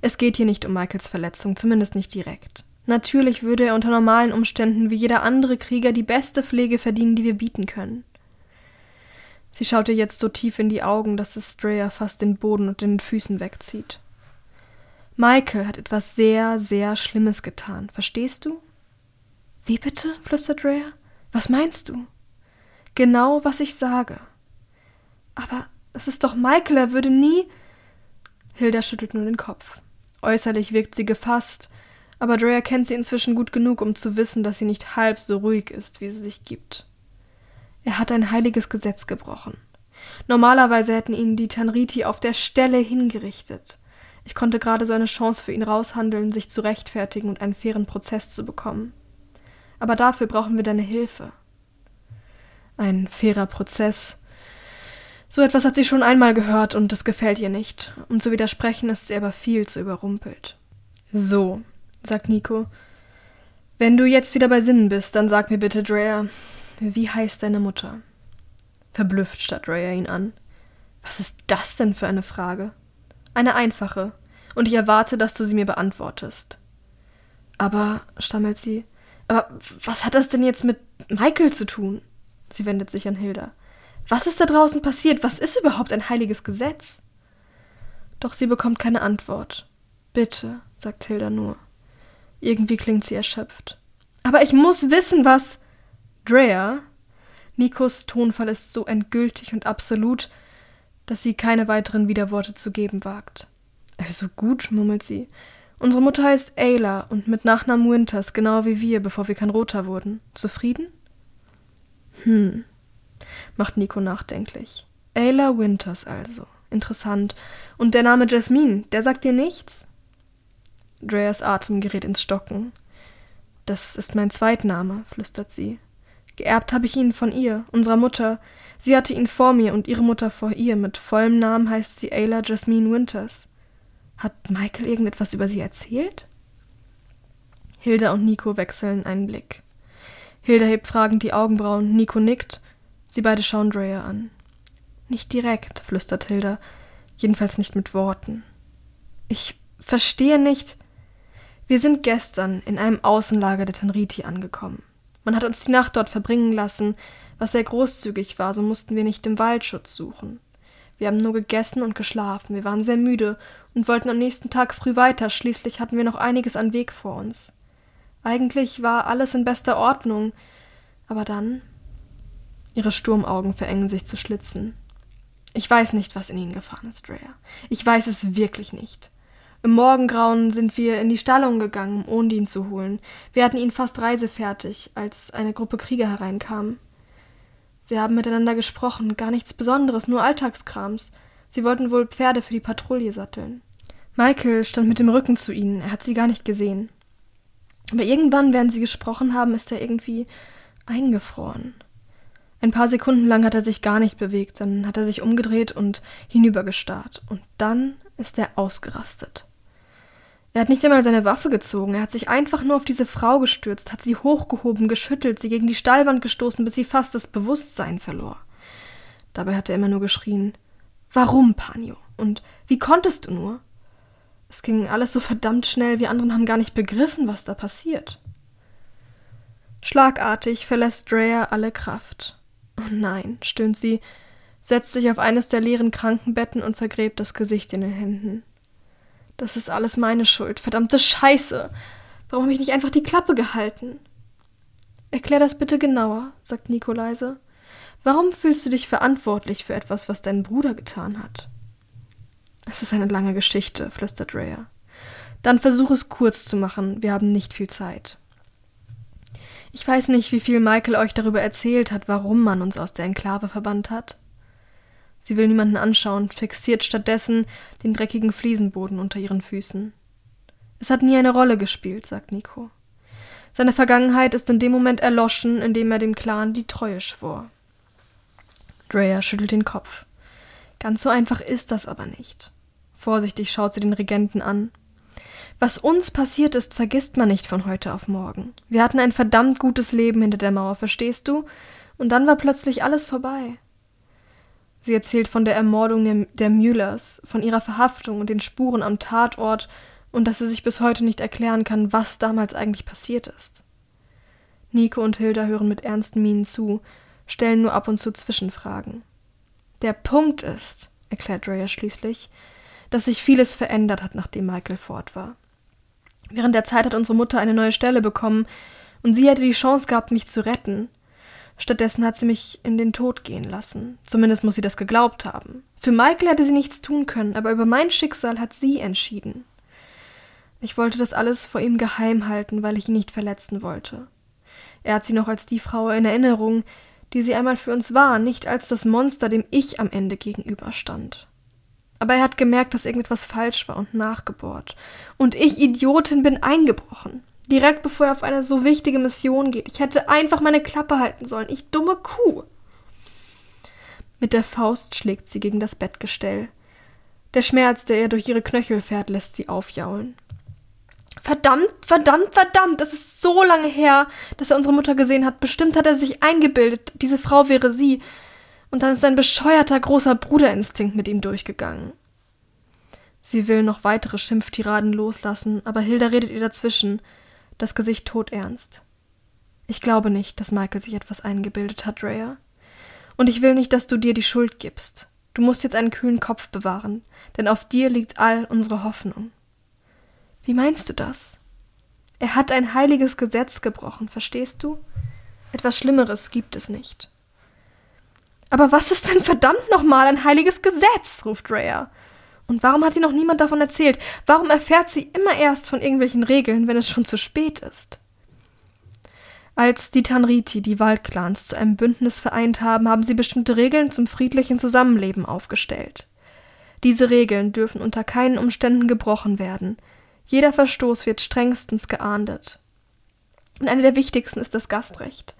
S1: Es geht hier nicht um Michaels Verletzung, zumindest nicht direkt. Natürlich würde er unter normalen Umständen wie jeder andere Krieger die beste Pflege verdienen, die wir bieten können. Sie schaut ihr jetzt so tief in die Augen, dass es Drea fast den Boden und den Füßen wegzieht. Michael hat etwas sehr, sehr Schlimmes getan, verstehst du? Wie bitte? flüstert Rhea. Was meinst du? Genau, was ich sage. Aber es ist doch Michael, er würde nie. Hilda schüttelt nur den Kopf. Äußerlich wirkt sie gefasst, aber Drea kennt sie inzwischen gut genug, um zu wissen, dass sie nicht halb so ruhig ist, wie sie sich gibt. Er hat ein heiliges Gesetz gebrochen. Normalerweise hätten ihn die Tanriti auf der Stelle hingerichtet. Ich konnte gerade so eine Chance für ihn raushandeln, sich zu rechtfertigen und einen fairen Prozess zu bekommen aber dafür brauchen wir deine Hilfe. Ein fairer Prozess. So etwas hat sie schon einmal gehört und es gefällt ihr nicht. Um zu widersprechen ist sie aber viel zu überrumpelt. So, sagt Nico. Wenn du jetzt wieder bei Sinnen bist, dann sag mir bitte, Drea, wie heißt deine Mutter? Verblüfft starrt Drea ihn an. Was ist das denn für eine Frage? Eine einfache, und ich erwarte, dass du sie mir beantwortest. Aber, stammelt sie, aber was hat das denn jetzt mit Michael zu tun? Sie wendet sich an Hilda. Was ist da draußen passiert? Was ist überhaupt ein heiliges Gesetz? Doch sie bekommt keine Antwort. Bitte, sagt Hilda nur. Irgendwie klingt sie erschöpft. Aber ich muss wissen, was. Drea? Nikos Tonfall ist so endgültig und absolut, dass sie keine weiteren Widerworte zu geben wagt. Also gut, murmelt sie. Unsere Mutter heißt Ayla und mit Nachnamen Winters, genau wie wir, bevor wir kein Roter wurden. Zufrieden? Hm, macht Nico nachdenklich. Ayla Winters also. Interessant. Und der Name Jasmine, der sagt dir nichts? Dreas Atem gerät ins Stocken. Das ist mein Zweitname, flüstert sie. Geerbt habe ich ihn von ihr, unserer Mutter. Sie hatte ihn vor mir und ihre Mutter vor ihr. Mit vollem Namen heißt sie Ayla Jasmine Winters. Hat Michael irgendetwas über sie erzählt? Hilda und Nico wechseln einen Blick. Hilda hebt fragend die Augenbrauen, Nico nickt. Sie beide schauen Drea an. Nicht direkt, flüstert Hilda, jedenfalls nicht mit Worten. Ich verstehe nicht. Wir sind gestern in einem Außenlager der Tanriti angekommen. Man hat uns die Nacht dort verbringen lassen, was sehr großzügig war, so mussten wir nicht im Waldschutz suchen. Wir haben nur gegessen und geschlafen, wir waren sehr müde und wollten am nächsten Tag früh weiter, schließlich hatten wir noch einiges an Weg vor uns. Eigentlich war alles in bester Ordnung, aber dann. Ihre Sturmaugen verengen sich zu Schlitzen. Ich weiß nicht, was in ihnen gefahren ist, Drea. Ich weiß es wirklich nicht. Im Morgengrauen sind wir in die Stallung gegangen, um Ondin zu holen. Wir hatten ihn fast reisefertig, als eine Gruppe Krieger hereinkam. Sie haben miteinander gesprochen, gar nichts Besonderes, nur Alltagskrams. Sie wollten wohl Pferde für die Patrouille satteln. Michael stand mit dem Rücken zu ihnen, er hat sie gar nicht gesehen. Aber irgendwann, während sie gesprochen haben, ist er irgendwie eingefroren. Ein paar Sekunden lang hat er sich gar nicht bewegt, dann hat er sich umgedreht und hinübergestarrt. Und dann ist er ausgerastet. Er hat nicht einmal seine Waffe gezogen, er hat sich einfach nur auf diese Frau gestürzt, hat sie hochgehoben, geschüttelt, sie gegen die Stallwand gestoßen, bis sie fast das Bewusstsein verlor. Dabei hat er immer nur geschrien Warum, Panio? Und wie konntest du nur? Es ging alles so verdammt schnell, wir anderen haben gar nicht begriffen, was da passiert. Schlagartig verlässt Drea alle Kraft. Oh nein, stöhnt sie, setzt sich auf eines der leeren Krankenbetten und vergräbt das Gesicht in den Händen. Das ist alles meine Schuld. Verdammte Scheiße. Warum habe ich nicht einfach die Klappe gehalten? Erklär das bitte genauer, sagt Nico leise. Warum fühlst du dich verantwortlich für etwas, was dein Bruder getan hat? Es ist eine lange Geschichte, flüstert Rhea. Dann versuch es kurz zu machen, wir haben nicht viel Zeit. Ich weiß nicht, wie viel Michael euch darüber erzählt hat, warum man uns aus der Enklave verbannt hat. Sie will niemanden anschauen, fixiert stattdessen den dreckigen Fliesenboden unter ihren Füßen. Es hat nie eine Rolle gespielt, sagt Nico. Seine Vergangenheit ist in dem Moment erloschen, in dem er dem Clan die Treue schwor. Drea schüttelt den Kopf. Ganz so einfach ist das aber nicht. Vorsichtig schaut sie den Regenten an. Was uns passiert ist, vergisst man nicht von heute auf morgen. Wir hatten ein verdammt gutes Leben hinter der Mauer, verstehst du? Und dann war plötzlich alles vorbei. Sie erzählt von der Ermordung der, der Müllers, von ihrer Verhaftung und den Spuren am Tatort und dass sie sich bis heute nicht erklären kann, was damals eigentlich passiert ist. Nico und Hilda hören mit ernsten Mienen zu, stellen nur ab und zu Zwischenfragen. Der Punkt ist, erklärt Drea schließlich, dass sich vieles verändert hat, nachdem Michael fort war. Während der Zeit hat unsere Mutter eine neue Stelle bekommen und sie hätte die Chance gehabt, mich zu retten. Stattdessen hat sie mich in den Tod gehen lassen. Zumindest muss sie das geglaubt haben. Für Michael hätte sie nichts tun können, aber über mein Schicksal hat sie entschieden. Ich wollte das alles vor ihm geheim halten, weil ich ihn nicht verletzen wollte. Er hat sie noch als die Frau in Erinnerung, die sie einmal für uns war, nicht als das Monster, dem ich am Ende gegenüberstand. Aber er hat gemerkt, dass irgendetwas falsch war und nachgebohrt. Und ich, Idiotin, bin eingebrochen. Direkt bevor er auf eine so wichtige Mission geht. Ich hätte einfach meine Klappe halten sollen. Ich dumme Kuh. Mit der Faust schlägt sie gegen das Bettgestell. Der Schmerz, der ihr durch ihre Knöchel fährt, lässt sie aufjaulen. Verdammt, verdammt, verdammt, das ist so lange her, dass er unsere Mutter gesehen hat. Bestimmt hat er sich eingebildet, diese Frau wäre sie. Und dann ist ein bescheuerter großer Bruderinstinkt mit ihm durchgegangen. Sie will noch weitere Schimpftiraden loslassen, aber Hilda redet ihr dazwischen, das Gesicht todernst. Ich glaube nicht, dass Michael sich etwas eingebildet hat, Rhea. Und ich will nicht, dass du dir die Schuld gibst. Du musst jetzt einen kühlen Kopf bewahren, denn auf dir liegt all unsere Hoffnung. Wie meinst du das? Er hat ein heiliges Gesetz gebrochen, verstehst du? Etwas Schlimmeres gibt es nicht. Aber was ist denn verdammt nochmal ein heiliges Gesetz? ruft Rhea. Und warum hat ihr noch niemand davon erzählt? Warum erfährt sie immer erst von irgendwelchen Regeln, wenn es schon zu spät ist? Als die Tanriti die Waldclans zu einem Bündnis vereint haben, haben sie bestimmte Regeln zum friedlichen Zusammenleben aufgestellt. Diese Regeln dürfen unter keinen Umständen gebrochen werden. Jeder Verstoß wird strengstens geahndet. Und eine der wichtigsten ist das Gastrecht.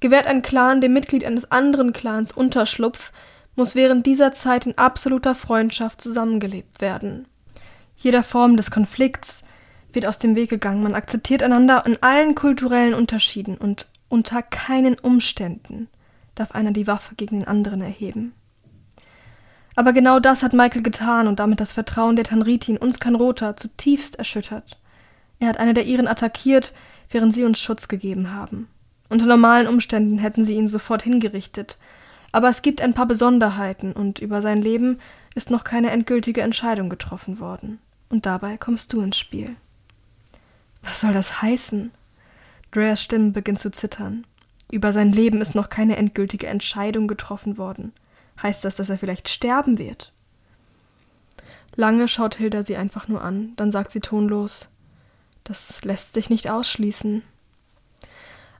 S1: Gewährt ein Clan dem Mitglied eines anderen Clans Unterschlupf, muss während dieser Zeit in absoluter Freundschaft zusammengelebt werden. Jeder Form des Konflikts wird aus dem Weg gegangen, man akzeptiert einander in allen kulturellen Unterschieden und unter keinen Umständen darf einer die Waffe gegen den anderen erheben. Aber genau das hat Michael getan und damit das Vertrauen der Tanriti in uns Kanrota zutiefst erschüttert. Er hat eine der ihren attackiert, während sie uns Schutz gegeben haben. Unter normalen Umständen hätten sie ihn sofort hingerichtet, aber es gibt ein paar Besonderheiten und über sein Leben ist noch keine endgültige Entscheidung getroffen worden. Und dabei kommst du ins Spiel. Was soll das heißen? Dreas Stimme beginnt zu zittern. Über sein Leben ist noch keine endgültige Entscheidung getroffen worden. Heißt das, dass er vielleicht sterben wird? Lange schaut Hilda sie einfach nur an, dann sagt sie tonlos Das lässt sich nicht ausschließen.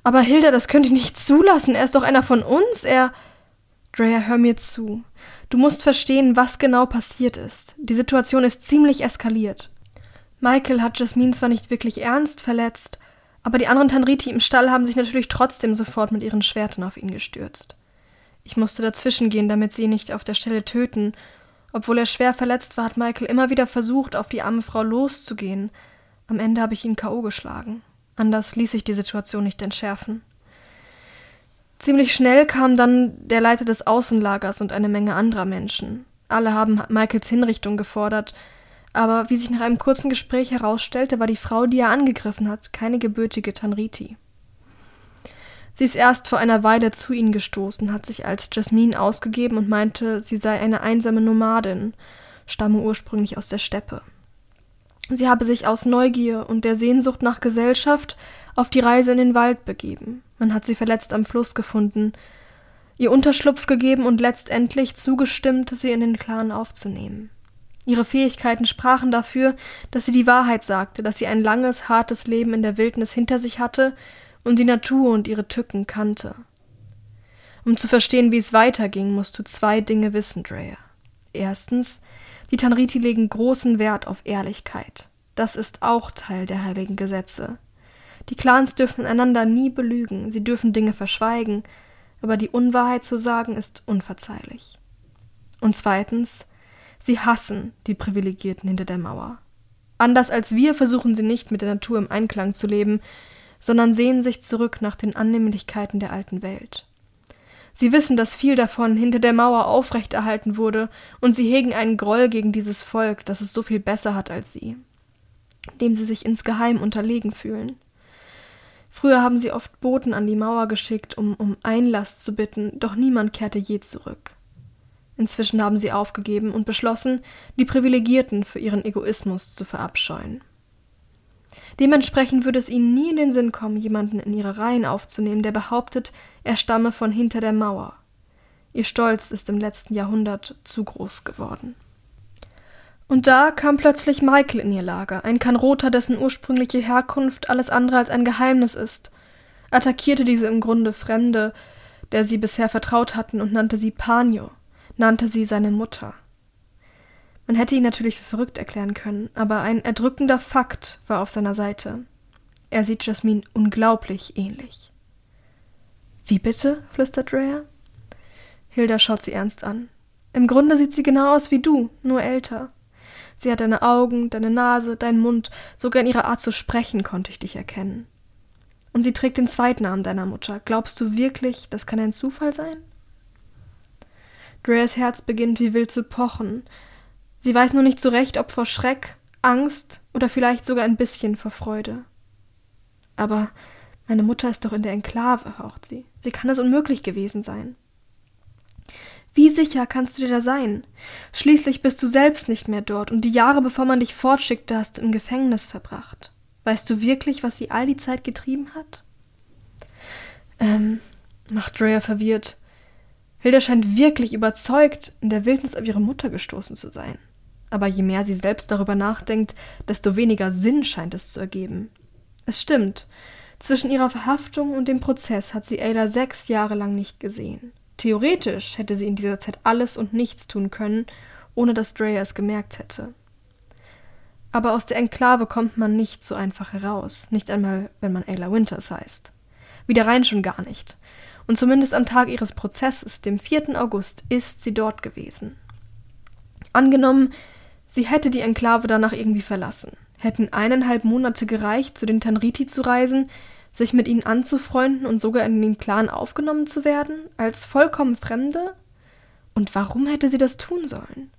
S1: Aber Hilda, das könnte ich nicht zulassen. Er ist doch einer von uns. Er. Drea, hör mir zu. Du musst verstehen, was genau passiert ist. Die Situation ist ziemlich eskaliert. Michael hat Jasmine zwar nicht wirklich ernst verletzt, aber die anderen Tanriti im Stall haben sich natürlich trotzdem sofort mit ihren Schwertern auf ihn gestürzt. Ich musste dazwischen gehen, damit sie ihn nicht auf der Stelle töten. Obwohl er schwer verletzt war, hat Michael immer wieder versucht, auf die arme Frau loszugehen. Am Ende habe ich ihn K.O. geschlagen. Anders ließ sich die Situation nicht entschärfen. Ziemlich schnell kam dann der Leiter des Außenlagers und eine Menge anderer Menschen. Alle haben Michaels Hinrichtung gefordert, aber wie sich nach einem kurzen Gespräch herausstellte, war die Frau, die er angegriffen hat, keine gebürtige Tanriti. Sie ist erst vor einer Weile zu ihnen gestoßen, hat sich als Jasmine ausgegeben und meinte, sie sei eine einsame Nomadin, stamme ursprünglich aus der Steppe. Sie habe sich aus Neugier und der Sehnsucht nach Gesellschaft auf die Reise in den Wald begeben. Man hat sie verletzt am Fluss gefunden, ihr Unterschlupf gegeben und letztendlich zugestimmt, sie in den Clan aufzunehmen. Ihre Fähigkeiten sprachen dafür, dass sie die Wahrheit sagte, dass sie ein langes, hartes Leben in der Wildnis hinter sich hatte und die Natur und ihre Tücken kannte. Um zu verstehen, wie es weiterging, musst du zwei Dinge wissen, Drea. Erstens, die Tanriti legen großen Wert auf Ehrlichkeit. Das ist auch Teil der heiligen Gesetze. Die Clans dürfen einander nie belügen, sie dürfen Dinge verschweigen, aber die Unwahrheit zu sagen ist unverzeihlich. Und zweitens, sie hassen die Privilegierten hinter der Mauer. Anders als wir versuchen sie nicht mit der Natur im Einklang zu leben, sondern sehen sich zurück nach den Annehmlichkeiten der alten Welt. Sie wissen, dass viel davon hinter der Mauer aufrechterhalten wurde, und sie hegen einen Groll gegen dieses Volk, das es so viel besser hat als sie, dem sie sich insgeheim unterlegen fühlen. Früher haben sie oft Boten an die Mauer geschickt, um um Einlass zu bitten, doch niemand kehrte je zurück. Inzwischen haben sie aufgegeben und beschlossen, die Privilegierten für ihren Egoismus zu verabscheuen. Dementsprechend würde es ihnen nie in den Sinn kommen, jemanden in ihre Reihen aufzunehmen, der behauptet, er stamme von hinter der Mauer. Ihr Stolz ist im letzten Jahrhundert zu groß geworden. Und da kam plötzlich Michael in ihr Lager, ein Kanroter, dessen ursprüngliche Herkunft alles andere als ein Geheimnis ist, attackierte diese im Grunde Fremde, der sie bisher vertraut hatten, und nannte sie Panio, nannte sie seine Mutter. Man hätte ihn natürlich für verrückt erklären können, aber ein erdrückender Fakt war auf seiner Seite. Er sieht Jasmin unglaublich ähnlich. Wie bitte? flüstert Drea. Hilda schaut sie ernst an. Im Grunde sieht sie genau aus wie du, nur älter. Sie hat deine Augen, deine Nase, deinen Mund, sogar in ihrer Art zu sprechen konnte ich dich erkennen. Und sie trägt den Zweitnamen deiner Mutter. Glaubst du wirklich, das kann ein Zufall sein? Dreas Herz beginnt wie wild zu pochen, Sie weiß nur nicht so recht, ob vor Schreck, Angst oder vielleicht sogar ein bisschen vor Freude. Aber meine Mutter ist doch in der Enklave, haucht sie. Sie kann es unmöglich gewesen sein. Wie sicher kannst du dir da sein? Schließlich bist du selbst nicht mehr dort und die Jahre, bevor man dich fortschickte, hast du im Gefängnis verbracht. Weißt du wirklich, was sie all die Zeit getrieben hat? Ähm, macht Drea verwirrt. Hilda scheint wirklich überzeugt, in der Wildnis auf ihre Mutter gestoßen zu sein aber je mehr sie selbst darüber nachdenkt, desto weniger Sinn scheint es zu ergeben. Es stimmt, zwischen ihrer Verhaftung und dem Prozess hat sie Ayla sechs Jahre lang nicht gesehen. Theoretisch hätte sie in dieser Zeit alles und nichts tun können, ohne dass Drea es gemerkt hätte. Aber aus der Enklave kommt man nicht so einfach heraus, nicht einmal, wenn man Ayla Winters heißt. Wieder rein schon gar nicht. Und zumindest am Tag ihres Prozesses, dem 4. August, ist sie dort gewesen. Angenommen, sie hätte die Enklave danach irgendwie verlassen. Hätten eineinhalb Monate gereicht, zu den Tanriti zu reisen, sich mit ihnen anzufreunden und sogar in den Clan aufgenommen zu werden, als vollkommen Fremde? Und warum hätte sie das tun sollen?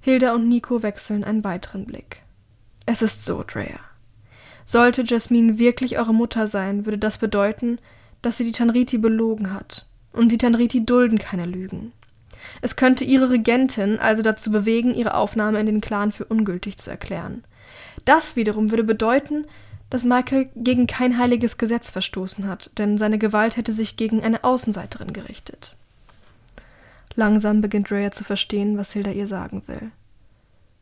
S1: Hilda und Nico wechseln einen weiteren Blick. Es ist so, Drea. Sollte Jasmine wirklich eure Mutter sein, würde das bedeuten, dass sie die Tanriti belogen hat. Und die Tanriti dulden keine Lügen. Es könnte ihre Regentin also dazu bewegen, ihre Aufnahme in den Clan für ungültig zu erklären. Das wiederum würde bedeuten, dass Michael gegen kein heiliges Gesetz verstoßen hat, denn seine Gewalt hätte sich gegen eine Außenseiterin gerichtet. Langsam beginnt Rhea zu verstehen, was Hilda ihr sagen will.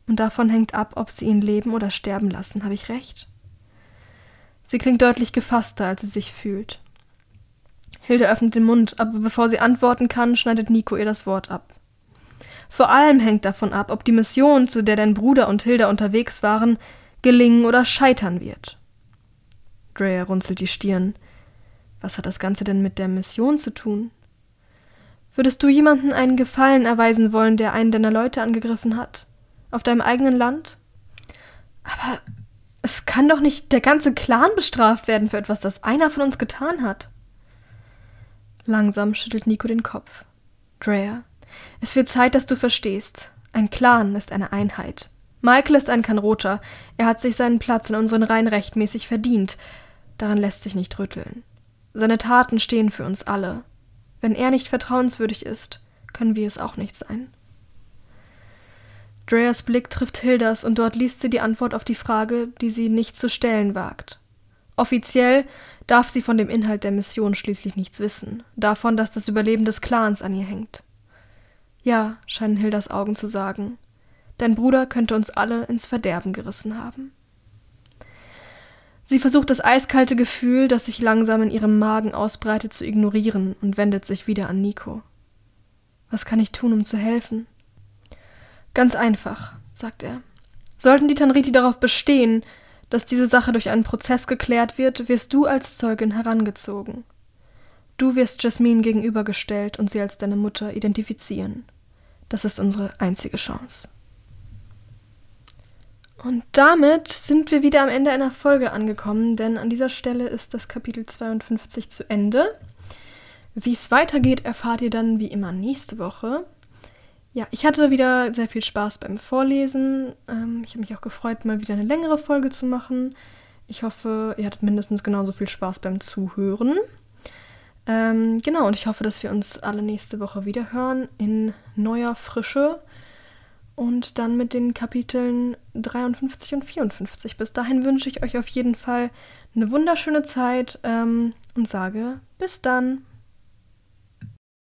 S1: Und davon hängt ab, ob sie ihn leben oder sterben lassen, habe ich recht? Sie klingt deutlich gefasster, als sie sich fühlt. Hilda öffnet den Mund, aber bevor sie antworten kann, schneidet Nico ihr das Wort ab. Vor allem hängt davon ab, ob die Mission, zu der dein Bruder und Hilda unterwegs waren, gelingen oder scheitern wird. Drea runzelt die Stirn. Was hat das Ganze denn mit der Mission zu tun? Würdest du jemanden einen Gefallen erweisen wollen, der einen deiner Leute angegriffen hat? Auf deinem eigenen Land? Aber es kann doch nicht der ganze Clan bestraft werden für etwas, das einer von uns getan hat. Langsam schüttelt Nico den Kopf. Drea, es wird Zeit, dass du verstehst. Ein Clan ist eine Einheit. Michael ist ein Kanroter. Er hat sich seinen Platz in unseren Reihen rechtmäßig verdient. Daran lässt sich nicht rütteln. Seine Taten stehen für uns alle. Wenn er nicht vertrauenswürdig ist, können wir es auch nicht sein. Dreas Blick trifft Hildas und dort liest sie die Antwort auf die Frage, die sie nicht zu stellen wagt. Offiziell darf sie von dem Inhalt der Mission schließlich nichts wissen, davon, dass das Überleben des Clans an ihr hängt. Ja, scheinen Hildas Augen zu sagen, dein Bruder könnte uns alle ins Verderben gerissen haben. Sie versucht das eiskalte Gefühl, das sich langsam in ihrem Magen ausbreitet, zu ignorieren und wendet sich wieder an Nico. Was kann ich tun, um zu helfen? Ganz einfach, sagt er. Sollten die Tanriti darauf bestehen, dass diese Sache durch einen Prozess geklärt wird, wirst du als Zeugin herangezogen. Du wirst Jasmine gegenübergestellt und sie als deine Mutter identifizieren. Das ist unsere einzige Chance. Und damit sind wir wieder am Ende einer Folge angekommen, denn an dieser Stelle ist das Kapitel 52 zu Ende. Wie es weitergeht, erfahrt ihr dann wie immer nächste Woche. Ja, ich hatte wieder sehr viel Spaß beim Vorlesen. Ähm, ich habe mich auch gefreut, mal wieder eine längere Folge zu machen. Ich hoffe, ihr hattet mindestens genauso viel Spaß beim Zuhören. Ähm, genau, und ich hoffe, dass wir uns alle nächste Woche wieder hören in neuer Frische und dann mit den Kapiteln 53 und 54. Bis dahin wünsche ich euch auf jeden Fall eine wunderschöne Zeit ähm, und sage bis dann.